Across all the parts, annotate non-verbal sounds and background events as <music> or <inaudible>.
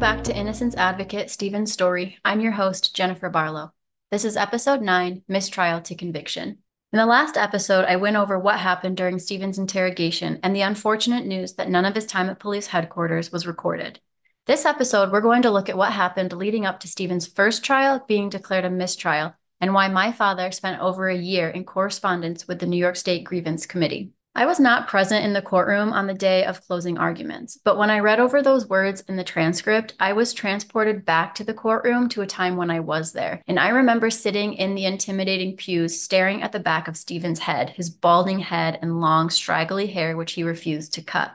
back to Innocence Advocate Stephen's Story. I'm your host, Jennifer Barlow. This is episode 9 Mistrial to Conviction. In the last episode, I went over what happened during Stephen's interrogation and the unfortunate news that none of his time at police headquarters was recorded. This episode, we're going to look at what happened leading up to Stephen's first trial being declared a mistrial and why my father spent over a year in correspondence with the New York State Grievance Committee. I was not present in the courtroom on the day of closing arguments, but when I read over those words in the transcript, I was transported back to the courtroom to a time when I was there. And I remember sitting in the intimidating pews, staring at the back of Stephen's head, his balding head and long, straggly hair, which he refused to cut.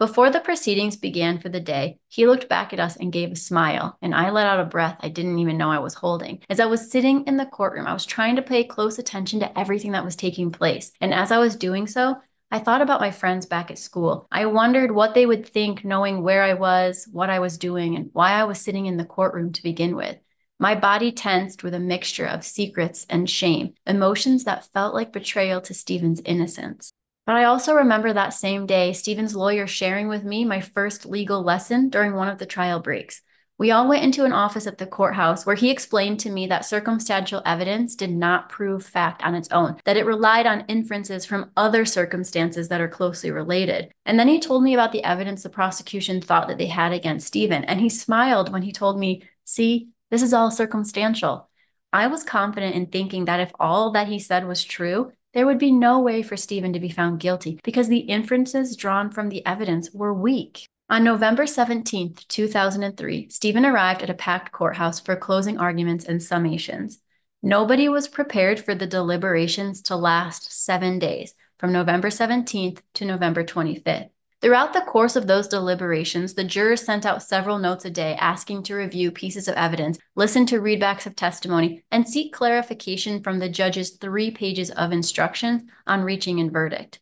Before the proceedings began for the day, he looked back at us and gave a smile, and I let out a breath I didn't even know I was holding. As I was sitting in the courtroom, I was trying to pay close attention to everything that was taking place, and as I was doing so, I thought about my friends back at school. I wondered what they would think knowing where I was, what I was doing, and why I was sitting in the courtroom to begin with. My body tensed with a mixture of secrets and shame, emotions that felt like betrayal to Stephen's innocence. But I also remember that same day, Stephen's lawyer sharing with me my first legal lesson during one of the trial breaks. We all went into an office at the courthouse where he explained to me that circumstantial evidence did not prove fact on its own, that it relied on inferences from other circumstances that are closely related. And then he told me about the evidence the prosecution thought that they had against Stephen. And he smiled when he told me, See, this is all circumstantial. I was confident in thinking that if all that he said was true, there would be no way for Stephen to be found guilty because the inferences drawn from the evidence were weak. On November 17, 2003, Stephen arrived at a packed courthouse for closing arguments and summations. Nobody was prepared for the deliberations to last seven days, from November 17th to November 25th. Throughout the course of those deliberations, the jurors sent out several notes a day asking to review pieces of evidence, listen to readbacks of testimony, and seek clarification from the judge's three pages of instructions on reaching a verdict.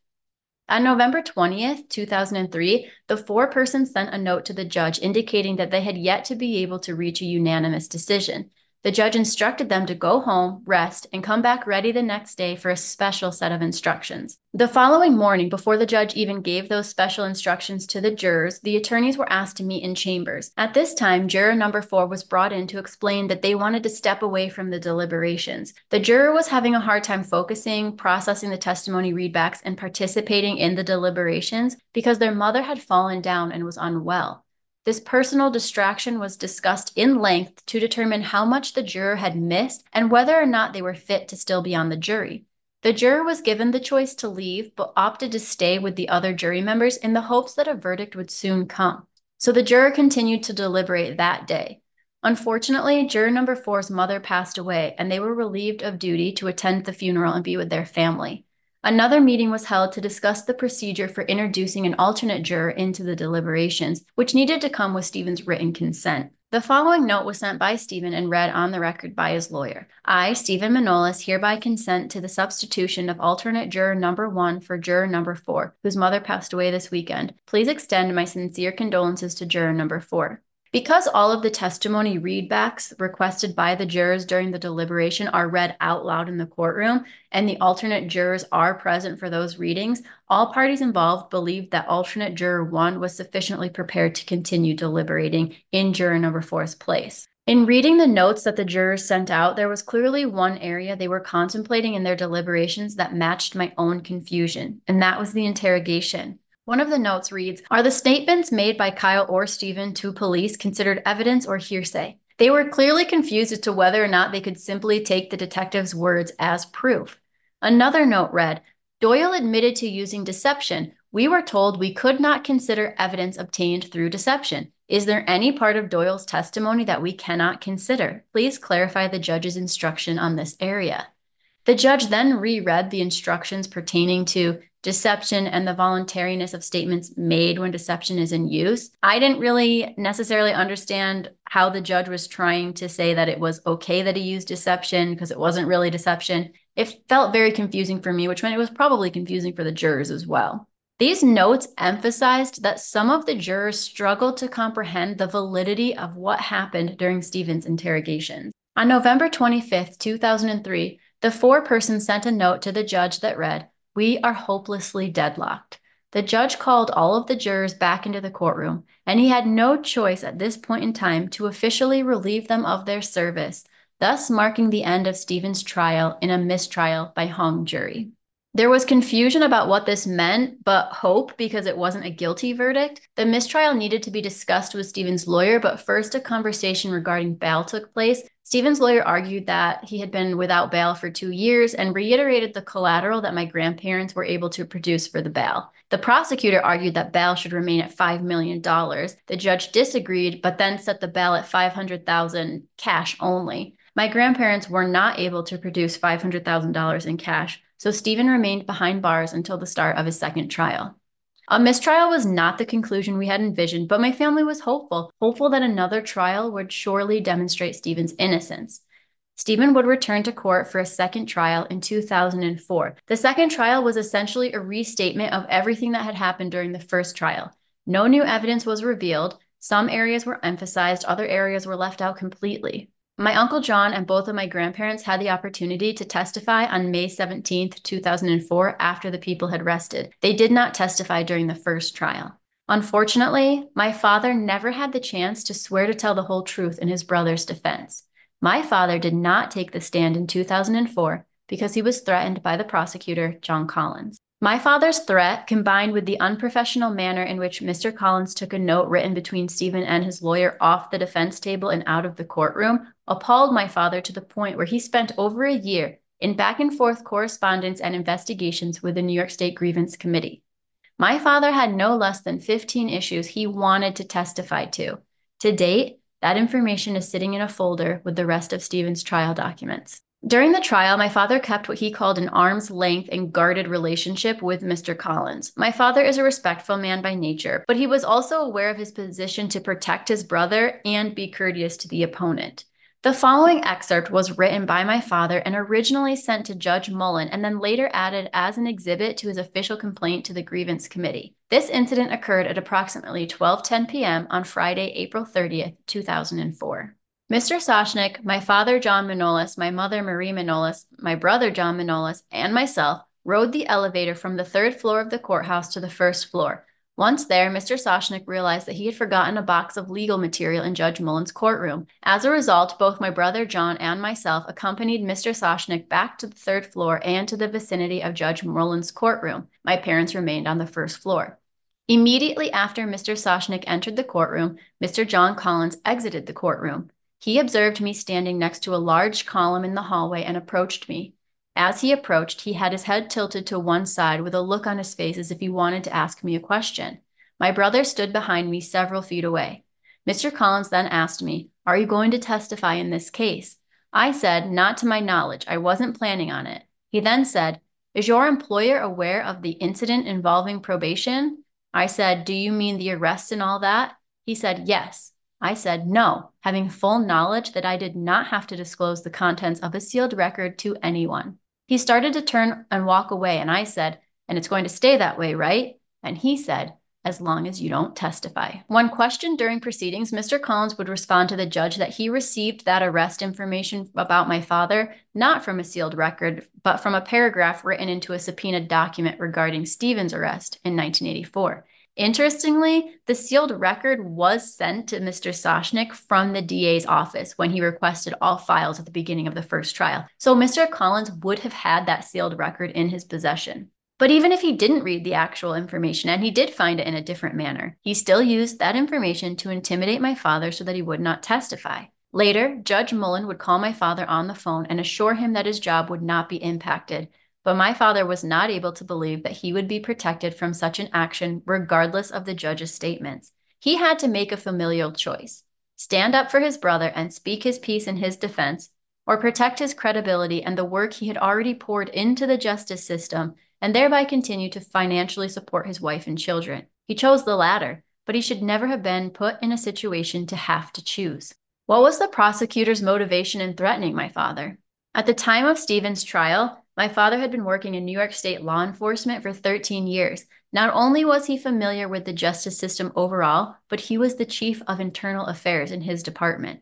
On November 20th, 2003, the four persons sent a note to the judge indicating that they had yet to be able to reach a unanimous decision. The judge instructed them to go home, rest, and come back ready the next day for a special set of instructions. The following morning, before the judge even gave those special instructions to the jurors, the attorneys were asked to meet in chambers. At this time, juror number four was brought in to explain that they wanted to step away from the deliberations. The juror was having a hard time focusing, processing the testimony readbacks, and participating in the deliberations because their mother had fallen down and was unwell. This personal distraction was discussed in length to determine how much the juror had missed and whether or not they were fit to still be on the jury. The juror was given the choice to leave, but opted to stay with the other jury members in the hopes that a verdict would soon come. So the juror continued to deliberate that day. Unfortunately, juror number four's mother passed away, and they were relieved of duty to attend the funeral and be with their family. Another meeting was held to discuss the procedure for introducing an alternate juror into the deliberations, which needed to come with Stephen's written consent. The following note was sent by Stephen and read on the record by his lawyer. I, Stephen Manolis, hereby consent to the substitution of alternate juror number one for juror number four, whose mother passed away this weekend. Please extend my sincere condolences to juror number four. Because all of the testimony readbacks requested by the jurors during the deliberation are read out loud in the courtroom, and the alternate jurors are present for those readings, all parties involved believed that alternate juror one was sufficiently prepared to continue deliberating in juror number four's place. In reading the notes that the jurors sent out, there was clearly one area they were contemplating in their deliberations that matched my own confusion, and that was the interrogation. One of the notes reads Are the statements made by Kyle or Stephen to police considered evidence or hearsay? They were clearly confused as to whether or not they could simply take the detective's words as proof. Another note read Doyle admitted to using deception. We were told we could not consider evidence obtained through deception. Is there any part of Doyle's testimony that we cannot consider? Please clarify the judge's instruction on this area. The judge then reread the instructions pertaining to deception and the voluntariness of statements made when deception is in use. I didn't really necessarily understand how the judge was trying to say that it was okay that he used deception because it wasn't really deception. It felt very confusing for me, which meant it was probably confusing for the jurors as well. These notes emphasized that some of the jurors struggled to comprehend the validity of what happened during Stephen's interrogations. On November 25, 2003, the four persons sent a note to the judge that read, we are hopelessly deadlocked. the judge called all of the jurors back into the courtroom, and he had no choice at this point in time to officially relieve them of their service, thus marking the end of Stephen's trial in a mistrial by hung jury. There was confusion about what this meant, but hope because it wasn't a guilty verdict. The mistrial needed to be discussed with Stephen's lawyer, but first a conversation regarding bail took place. Stephen's lawyer argued that he had been without bail for two years and reiterated the collateral that my grandparents were able to produce for the bail. The prosecutor argued that bail should remain at $5 million. The judge disagreed, but then set the bail at 500,000 cash only. My grandparents were not able to produce $500,000 in cash, so Stephen remained behind bars until the start of his second trial. A mistrial was not the conclusion we had envisioned, but my family was hopeful, hopeful that another trial would surely demonstrate Stephen's innocence. Stephen would return to court for a second trial in 2004. The second trial was essentially a restatement of everything that had happened during the first trial. No new evidence was revealed. Some areas were emphasized, other areas were left out completely. My Uncle John and both of my grandparents had the opportunity to testify on May 17, 2004, after the people had rested. They did not testify during the first trial. Unfortunately, my father never had the chance to swear to tell the whole truth in his brother's defense. My father did not take the stand in 2004 because he was threatened by the prosecutor, John Collins. My father's threat, combined with the unprofessional manner in which Mr. Collins took a note written between Stephen and his lawyer off the defense table and out of the courtroom, appalled my father to the point where he spent over a year in back and forth correspondence and investigations with the New York State Grievance Committee. My father had no less than 15 issues he wanted to testify to. To date, that information is sitting in a folder with the rest of Stephen's trial documents. During the trial, my father kept what he called an arm's length and guarded relationship with Mr. Collins. My father is a respectful man by nature, but he was also aware of his position to protect his brother and be courteous to the opponent. The following excerpt was written by my father and originally sent to Judge Mullen and then later added as an exhibit to his official complaint to the grievance committee. This incident occurred at approximately 12:10 p.m. on Friday, April 30th, 2004. Mr. Soshnick, my father John Manolis, my mother Marie Manolis, my brother John Manolis, and myself rode the elevator from the third floor of the courthouse to the first floor. Once there, Mr. Soshnick realized that he had forgotten a box of legal material in Judge Mullen's courtroom. As a result, both my brother John and myself accompanied Mr. Soshnick back to the third floor and to the vicinity of Judge Mullen's courtroom. My parents remained on the first floor. Immediately after Mr. Soshnick entered the courtroom, Mr. John Collins exited the courtroom. He observed me standing next to a large column in the hallway and approached me. As he approached, he had his head tilted to one side with a look on his face as if he wanted to ask me a question. My brother stood behind me several feet away. Mr. Collins then asked me, Are you going to testify in this case? I said, Not to my knowledge. I wasn't planning on it. He then said, Is your employer aware of the incident involving probation? I said, Do you mean the arrest and all that? He said, Yes. I said no, having full knowledge that I did not have to disclose the contents of a sealed record to anyone. He started to turn and walk away, and I said, And it's going to stay that way, right? And he said, as long as you don't testify. When questioned during proceedings, Mr. Collins would respond to the judge that he received that arrest information about my father not from a sealed record, but from a paragraph written into a subpoenaed document regarding Stephen's arrest in 1984. Interestingly, the sealed record was sent to Mr. Soshnick from the DA's office when he requested all files at the beginning of the first trial. So Mr. Collins would have had that sealed record in his possession. But even if he didn't read the actual information and he did find it in a different manner, he still used that information to intimidate my father so that he would not testify. Later, Judge Mullen would call my father on the phone and assure him that his job would not be impacted but my father was not able to believe that he would be protected from such an action regardless of the judge's statements. He had to make a familial choice stand up for his brother and speak his piece in his defense, or protect his credibility and the work he had already poured into the justice system and thereby continue to financially support his wife and children. He chose the latter, but he should never have been put in a situation to have to choose. What was the prosecutor's motivation in threatening my father? At the time of Stephen's trial, my father had been working in New York State law enforcement for 13 years. Not only was he familiar with the justice system overall, but he was the chief of internal affairs in his department.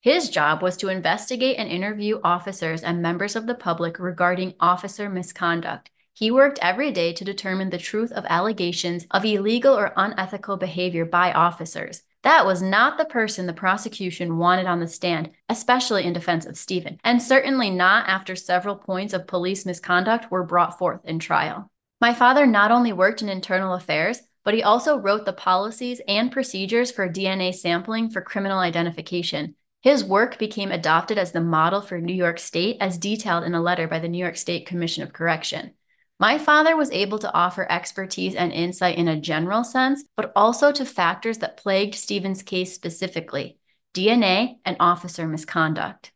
His job was to investigate and interview officers and members of the public regarding officer misconduct. He worked every day to determine the truth of allegations of illegal or unethical behavior by officers. That was not the person the prosecution wanted on the stand, especially in defense of Stephen, and certainly not after several points of police misconduct were brought forth in trial. My father not only worked in internal affairs, but he also wrote the policies and procedures for DNA sampling for criminal identification. His work became adopted as the model for New York State, as detailed in a letter by the New York State Commission of Correction. My father was able to offer expertise and insight in a general sense, but also to factors that plagued Stephen's case specifically DNA and officer misconduct.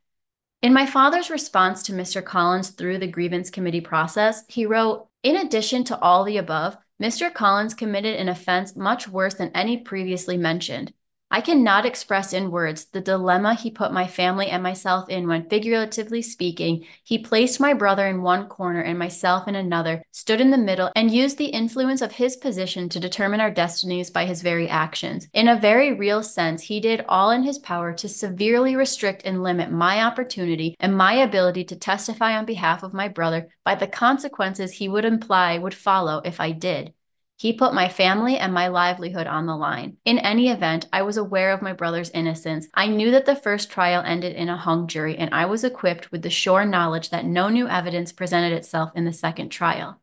In my father's response to Mr. Collins through the grievance committee process, he wrote In addition to all the above, Mr. Collins committed an offense much worse than any previously mentioned. I cannot express in words the dilemma he put my family and myself in when, figuratively speaking, he placed my brother in one corner and myself in another, stood in the middle, and used the influence of his position to determine our destinies by his very actions. In a very real sense, he did all in his power to severely restrict and limit my opportunity and my ability to testify on behalf of my brother by the consequences he would imply would follow if I did. He put my family and my livelihood on the line. In any event, I was aware of my brother's innocence. I knew that the first trial ended in a hung jury, and I was equipped with the sure knowledge that no new evidence presented itself in the second trial.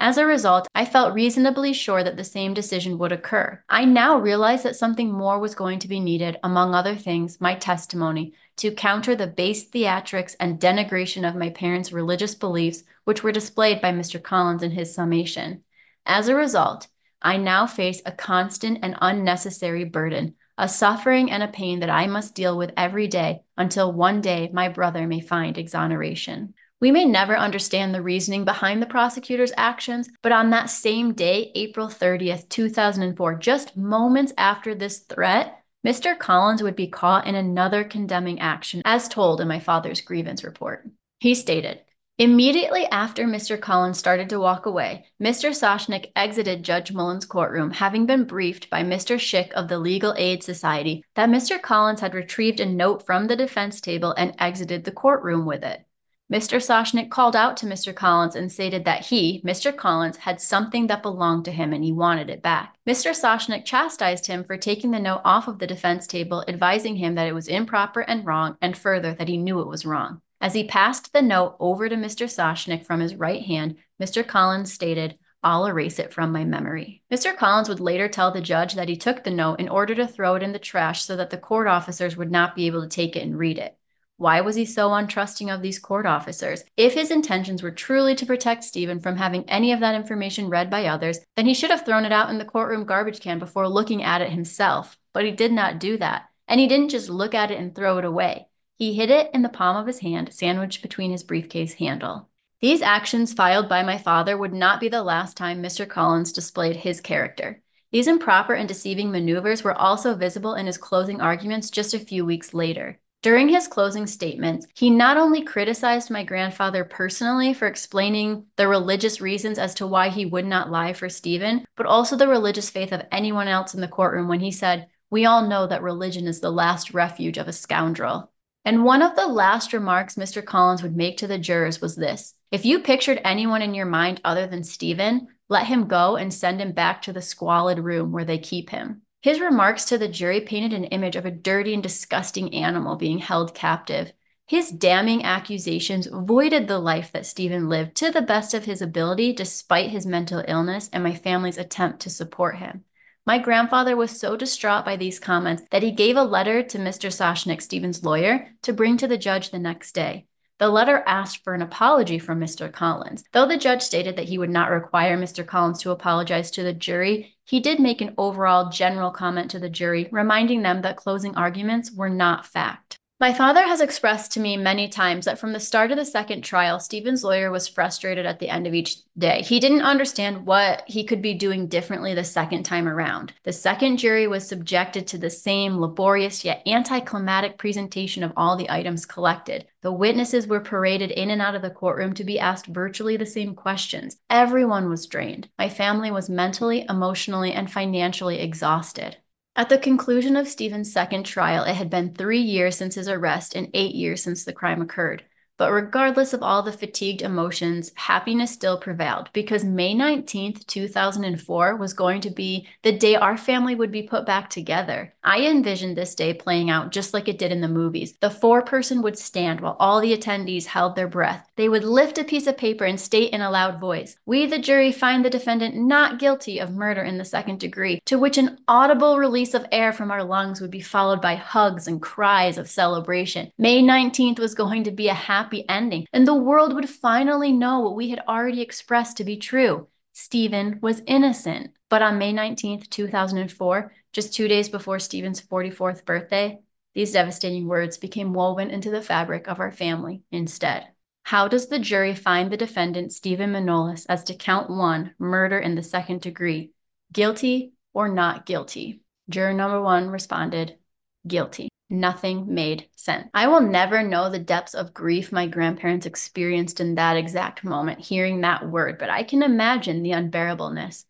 As a result, I felt reasonably sure that the same decision would occur. I now realized that something more was going to be needed, among other things, my testimony, to counter the base theatrics and denigration of my parents' religious beliefs, which were displayed by Mr. Collins in his summation. As a result, I now face a constant and unnecessary burden, a suffering and a pain that I must deal with every day until one day my brother may find exoneration. We may never understand the reasoning behind the prosecutor's actions, but on that same day, April 30th, 2004, just moments after this threat, Mr. Collins would be caught in another condemning action, as told in my father's grievance report. He stated, Immediately after Mr. Collins started to walk away, Mr. Soshnick exited Judge Mullen's courtroom, having been briefed by Mr. Schick of the Legal Aid Society that Mr. Collins had retrieved a note from the defense table and exited the courtroom with it. Mr. Soshnick called out to Mr. Collins and stated that he, Mr. Collins, had something that belonged to him and he wanted it back. Mr. Soshnick chastised him for taking the note off of the defense table, advising him that it was improper and wrong, and further that he knew it was wrong. As he passed the note over to Mr. Soshnick from his right hand, Mr. Collins stated, I'll erase it from my memory. Mr. Collins would later tell the judge that he took the note in order to throw it in the trash so that the court officers would not be able to take it and read it. Why was he so untrusting of these court officers? If his intentions were truly to protect Stephen from having any of that information read by others, then he should have thrown it out in the courtroom garbage can before looking at it himself. But he did not do that. And he didn't just look at it and throw it away. He hid it in the palm of his hand, sandwiched between his briefcase handle. These actions filed by my father would not be the last time Mr. Collins displayed his character. These improper and deceiving maneuvers were also visible in his closing arguments just a few weeks later. During his closing statements, he not only criticized my grandfather personally for explaining the religious reasons as to why he would not lie for Stephen, but also the religious faith of anyone else in the courtroom when he said, We all know that religion is the last refuge of a scoundrel. And one of the last remarks Mr. Collins would make to the jurors was this If you pictured anyone in your mind other than Stephen, let him go and send him back to the squalid room where they keep him. His remarks to the jury painted an image of a dirty and disgusting animal being held captive. His damning accusations voided the life that Stephen lived to the best of his ability despite his mental illness and my family's attempt to support him. My grandfather was so distraught by these comments that he gave a letter to Mr. Soshnick, Stephen's lawyer, to bring to the judge the next day. The letter asked for an apology from Mr. Collins. Though the judge stated that he would not require Mr. Collins to apologize to the jury, he did make an overall general comment to the jury, reminding them that closing arguments were not fact. My father has expressed to me many times that from the start of the second trial, Stephen's lawyer was frustrated at the end of each day. He didn't understand what he could be doing differently the second time around. The second jury was subjected to the same laborious yet anticlimactic presentation of all the items collected. The witnesses were paraded in and out of the courtroom to be asked virtually the same questions. Everyone was drained. My family was mentally, emotionally, and financially exhausted. At the conclusion of Stephen's second trial, it had been three years since his arrest and eight years since the crime occurred. But regardless of all the fatigued emotions, happiness still prevailed because May 19th, 2004 was going to be the day our family would be put back together. I envisioned this day playing out just like it did in the movies. The foreperson would stand while all the attendees held their breath. They would lift a piece of paper and state in a loud voice, We, the jury, find the defendant not guilty of murder in the second degree, to which an audible release of air from our lungs would be followed by hugs and cries of celebration. May 19th was going to be a happy happy ending, and the world would finally know what we had already expressed to be true. Stephen was innocent. But on May 19th, 2004, just two days before Stephen's 44th birthday, these devastating words became woven into the fabric of our family instead. How does the jury find the defendant, Stephen Manolis, as to count one, murder in the second degree? Guilty or not guilty? Juror number one responded, guilty. Nothing made sense. I will never know the depths of grief my grandparents experienced in that exact moment, hearing that word, but I can imagine the unbearableness.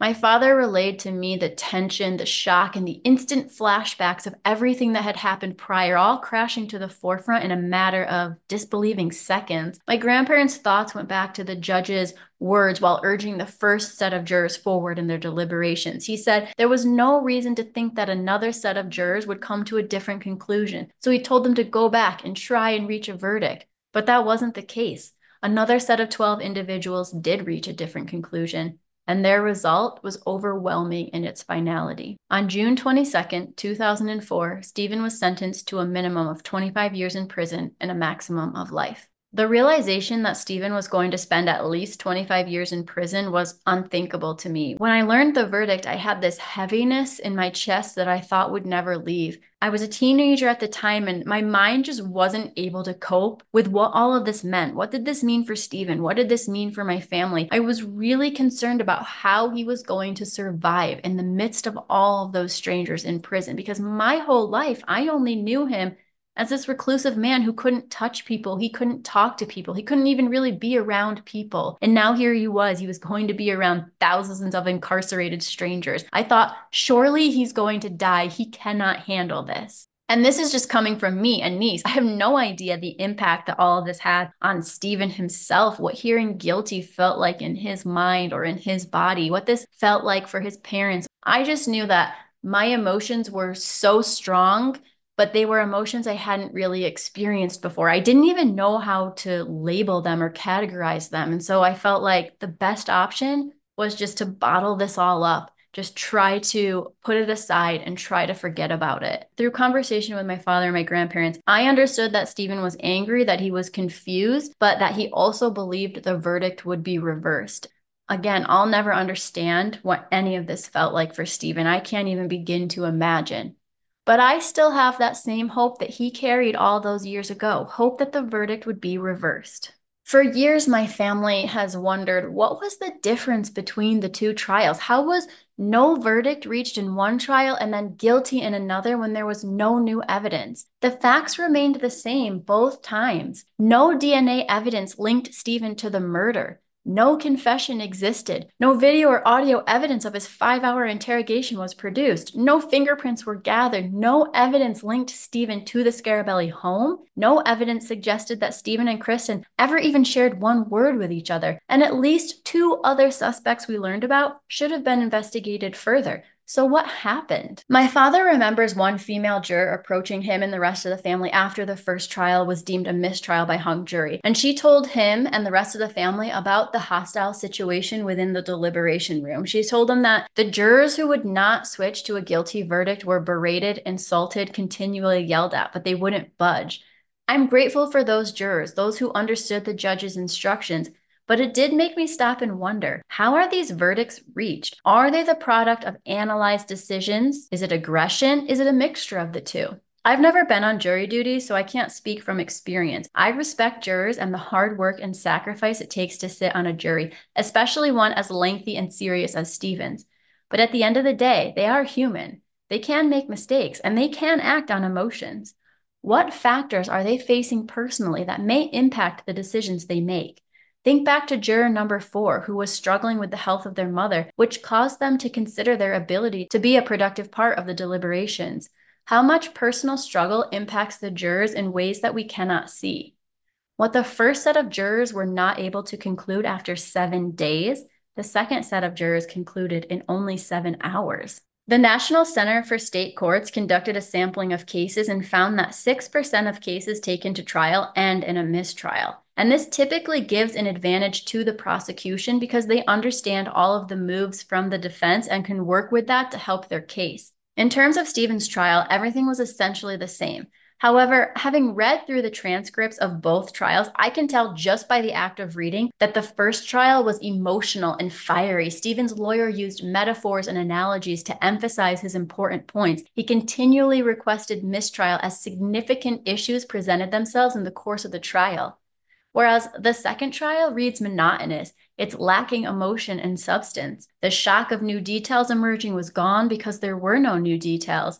My father relayed to me the tension, the shock, and the instant flashbacks of everything that had happened prior, all crashing to the forefront in a matter of disbelieving seconds. My grandparents' thoughts went back to the judge's words while urging the first set of jurors forward in their deliberations. He said there was no reason to think that another set of jurors would come to a different conclusion, so he told them to go back and try and reach a verdict. But that wasn't the case. Another set of 12 individuals did reach a different conclusion and their result was overwhelming in its finality. On June 22, 2004, Stephen was sentenced to a minimum of 25 years in prison and a maximum of life. The realization that Stephen was going to spend at least 25 years in prison was unthinkable to me. When I learned the verdict, I had this heaviness in my chest that I thought would never leave. I was a teenager at the time and my mind just wasn't able to cope with what all of this meant. What did this mean for Stephen? What did this mean for my family? I was really concerned about how he was going to survive in the midst of all of those strangers in prison because my whole life I only knew him as this reclusive man who couldn't touch people, he couldn't talk to people, he couldn't even really be around people. And now here he was, he was going to be around thousands of incarcerated strangers. I thought, surely he's going to die. He cannot handle this. And this is just coming from me, a niece. I have no idea the impact that all of this had on Stephen himself, what hearing guilty felt like in his mind or in his body, what this felt like for his parents. I just knew that my emotions were so strong but they were emotions I hadn't really experienced before. I didn't even know how to label them or categorize them. And so I felt like the best option was just to bottle this all up, just try to put it aside and try to forget about it. Through conversation with my father and my grandparents, I understood that Stephen was angry, that he was confused, but that he also believed the verdict would be reversed again, I'll never understand what any of this felt like for Stephen. I can't even begin to imagine. But I still have that same hope that he carried all those years ago, hope that the verdict would be reversed. For years, my family has wondered what was the difference between the two trials? How was no verdict reached in one trial and then guilty in another when there was no new evidence? The facts remained the same both times. No DNA evidence linked Stephen to the murder. No confession existed. No video or audio evidence of his five hour interrogation was produced. No fingerprints were gathered. No evidence linked Stephen to the Scarabelli home. No evidence suggested that Stephen and Kristen ever even shared one word with each other. And at least two other suspects we learned about should have been investigated further. So, what happened? My father remembers one female juror approaching him and the rest of the family after the first trial was deemed a mistrial by hung jury. And she told him and the rest of the family about the hostile situation within the deliberation room. She told them that the jurors who would not switch to a guilty verdict were berated, insulted, continually yelled at, but they wouldn't budge. I'm grateful for those jurors, those who understood the judge's instructions but it did make me stop and wonder how are these verdicts reached? Are they the product of analyzed decisions? Is it aggression? Is it a mixture of the two? I've never been on jury duty, so I can't speak from experience. I respect jurors and the hard work and sacrifice it takes to sit on a jury, especially one as lengthy and serious as Stevens. But at the end of the day, they are human. They can make mistakes and they can act on emotions. What factors are they facing personally that may impact the decisions they make? Think back to juror number four, who was struggling with the health of their mother, which caused them to consider their ability to be a productive part of the deliberations. How much personal struggle impacts the jurors in ways that we cannot see? What the first set of jurors were not able to conclude after seven days, the second set of jurors concluded in only seven hours. The National Center for State Courts conducted a sampling of cases and found that 6% of cases taken to trial end in a mistrial. And this typically gives an advantage to the prosecution because they understand all of the moves from the defense and can work with that to help their case. In terms of Stephen's trial, everything was essentially the same. However, having read through the transcripts of both trials, I can tell just by the act of reading that the first trial was emotional and fiery. Stephen's lawyer used metaphors and analogies to emphasize his important points. He continually requested mistrial as significant issues presented themselves in the course of the trial. Whereas the second trial reads monotonous, it's lacking emotion and substance. The shock of new details emerging was gone because there were no new details.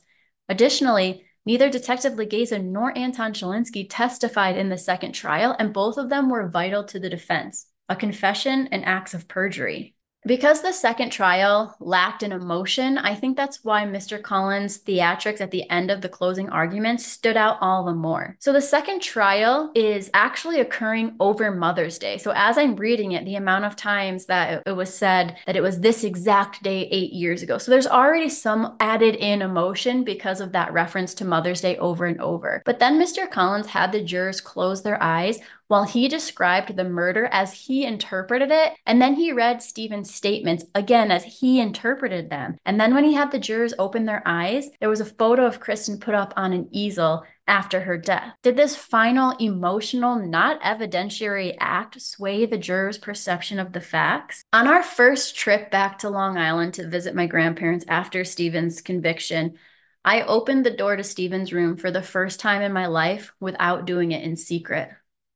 Additionally, Neither Detective Legaza nor Anton Chylinski testified in the second trial, and both of them were vital to the defense a confession and acts of perjury. Because the second trial lacked an emotion, I think that's why Mr. Collins' theatrics at the end of the closing arguments stood out all the more. So the second trial is actually occurring over Mother's Day. So as I'm reading it, the amount of times that it was said that it was this exact day eight years ago. So there's already some added in emotion because of that reference to Mother's Day over and over. But then Mr. Collins had the jurors close their eyes while he described the murder as he interpreted it, and then he read Stephen's statements again as he interpreted them. And then when he had the jurors open their eyes, there was a photo of Kristen put up on an easel after her death. Did this final emotional, not evidentiary act sway the jurors' perception of the facts? On our first trip back to Long Island to visit my grandparents after Stephen's conviction, I opened the door to Stephen's room for the first time in my life without doing it in secret.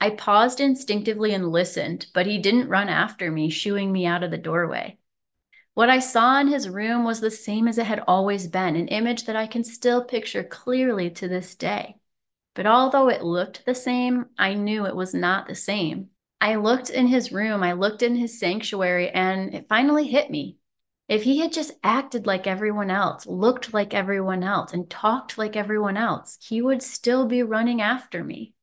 I paused instinctively and listened, but he didn't run after me, shooing me out of the doorway. What I saw in his room was the same as it had always been, an image that I can still picture clearly to this day. But although it looked the same, I knew it was not the same. I looked in his room, I looked in his sanctuary, and it finally hit me. If he had just acted like everyone else, looked like everyone else, and talked like everyone else, he would still be running after me.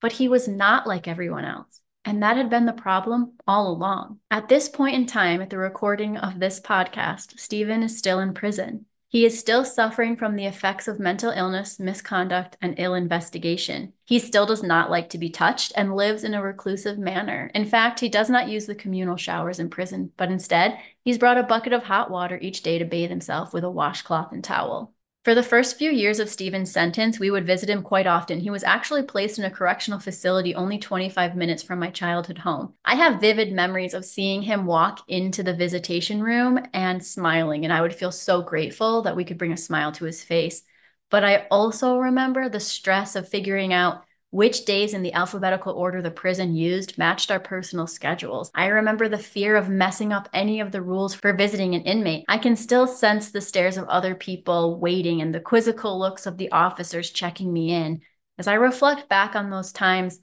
But he was not like everyone else. And that had been the problem all along. At this point in time, at the recording of this podcast, Stephen is still in prison. He is still suffering from the effects of mental illness, misconduct, and ill investigation. He still does not like to be touched and lives in a reclusive manner. In fact, he does not use the communal showers in prison, but instead, he's brought a bucket of hot water each day to bathe himself with a washcloth and towel. For the first few years of Stephen's sentence, we would visit him quite often. He was actually placed in a correctional facility only 25 minutes from my childhood home. I have vivid memories of seeing him walk into the visitation room and smiling, and I would feel so grateful that we could bring a smile to his face. But I also remember the stress of figuring out which days in the alphabetical order the prison used matched our personal schedules. I remember the fear of messing up any of the rules for visiting an inmate. I can still sense the stares of other people waiting and the quizzical looks of the officers checking me in. As I reflect back on those times,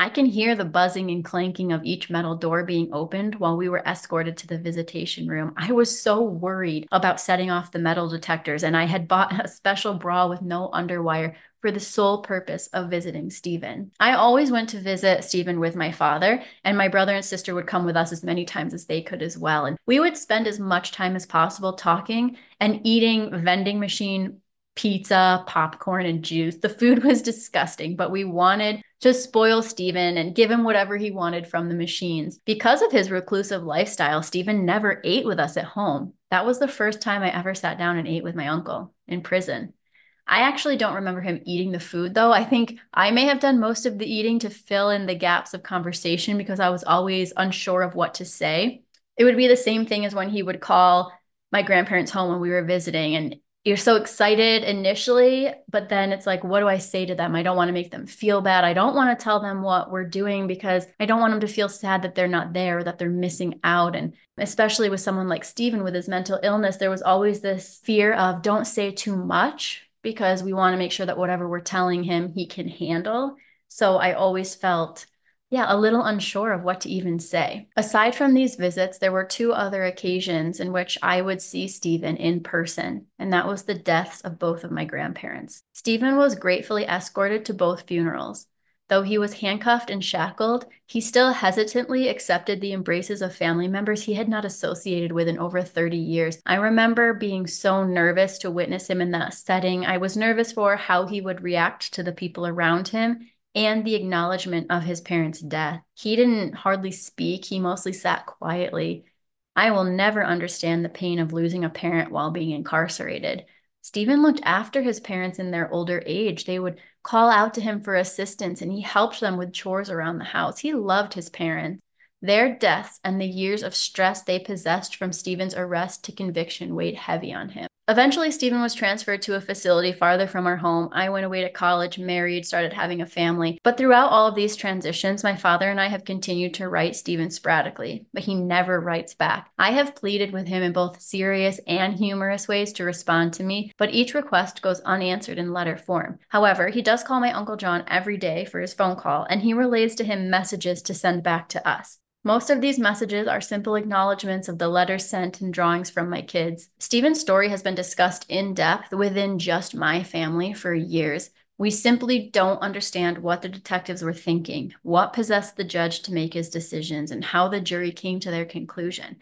I can hear the buzzing and clanking of each metal door being opened while we were escorted to the visitation room. I was so worried about setting off the metal detectors, and I had bought a special bra with no underwire for the sole purpose of visiting Stephen. I always went to visit Stephen with my father, and my brother and sister would come with us as many times as they could as well. And we would spend as much time as possible talking and eating vending machine pizza, popcorn, and juice. The food <laughs> was disgusting, but we wanted to spoil Stephen and give him whatever he wanted from the machines. Because of his reclusive lifestyle, Stephen never ate with us at home. That was the first time I ever sat down and ate with my uncle in prison. I actually don't remember him eating the food though. I think I may have done most of the eating to fill in the gaps of conversation because I was always unsure of what to say. It would be the same thing as when he would call my grandparents home when we were visiting and you're so excited initially, but then it's like, what do I say to them? I don't want to make them feel bad. I don't want to tell them what we're doing because I don't want them to feel sad that they're not there, or that they're missing out. And especially with someone like Stephen with his mental illness, there was always this fear of don't say too much because we want to make sure that whatever we're telling him, he can handle. So I always felt, yeah, a little unsure of what to even say. Aside from these visits, there were two other occasions in which I would see Stephen in person, and that was the deaths of both of my grandparents. Stephen was gratefully escorted to both funerals. Though he was handcuffed and shackled, he still hesitantly accepted the embraces of family members he had not associated with in over 30 years. I remember being so nervous to witness him in that setting. I was nervous for how he would react to the people around him and the acknowledgement of his parents' death. He didn't hardly speak, he mostly sat quietly. I will never understand the pain of losing a parent while being incarcerated. Stephen looked after his parents in their older age. They would call out to him for assistance and he helped them with chores around the house. He loved his parents. Their deaths and the years of stress they possessed from Stephen's arrest to conviction weighed heavy on him. Eventually, Stephen was transferred to a facility farther from our home. I went away to college, married, started having a family. But throughout all of these transitions, my father and I have continued to write Stephen sporadically, but he never writes back. I have pleaded with him in both serious and humorous ways to respond to me, but each request goes unanswered in letter form. However, he does call my Uncle John every day for his phone call, and he relays to him messages to send back to us. Most of these messages are simple acknowledgments of the letters sent and drawings from my kids. Stephen's story has been discussed in depth within just my family for years. We simply don't understand what the detectives were thinking, what possessed the judge to make his decisions, and how the jury came to their conclusion.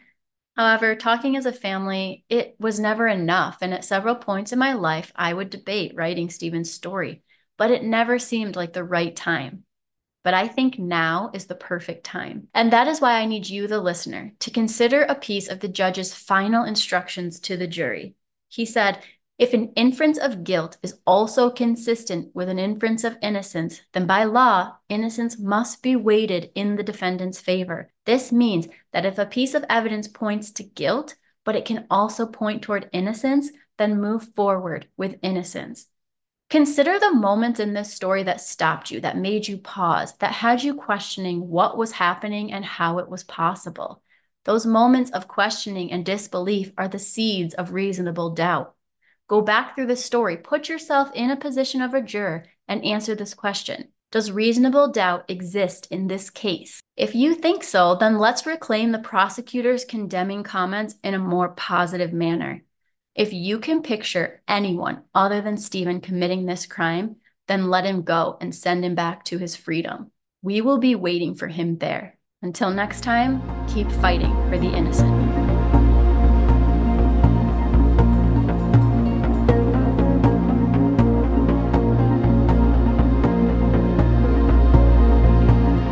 However, talking as a family, it was never enough, and at several points in my life, I would debate writing Stephen's story, but it never seemed like the right time but I think now is the perfect time. And that is why I need you, the listener, to consider a piece of the judge's final instructions to the jury. He said, if an inference of guilt is also consistent with an inference of innocence, then by law, innocence must be weighted in the defendant's favor. This means that if a piece of evidence points to guilt, but it can also point toward innocence, then move forward with innocence. Consider the moments in this story that stopped you, that made you pause, that had you questioning what was happening and how it was possible. Those moments of questioning and disbelief are the seeds of reasonable doubt. Go back through the story, put yourself in a position of a juror, and answer this question Does reasonable doubt exist in this case? If you think so, then let's reclaim the prosecutor's condemning comments in a more positive manner. If you can picture anyone other than Stephen committing this crime, then let him go and send him back to his freedom. We will be waiting for him there. Until next time, keep fighting for the innocent.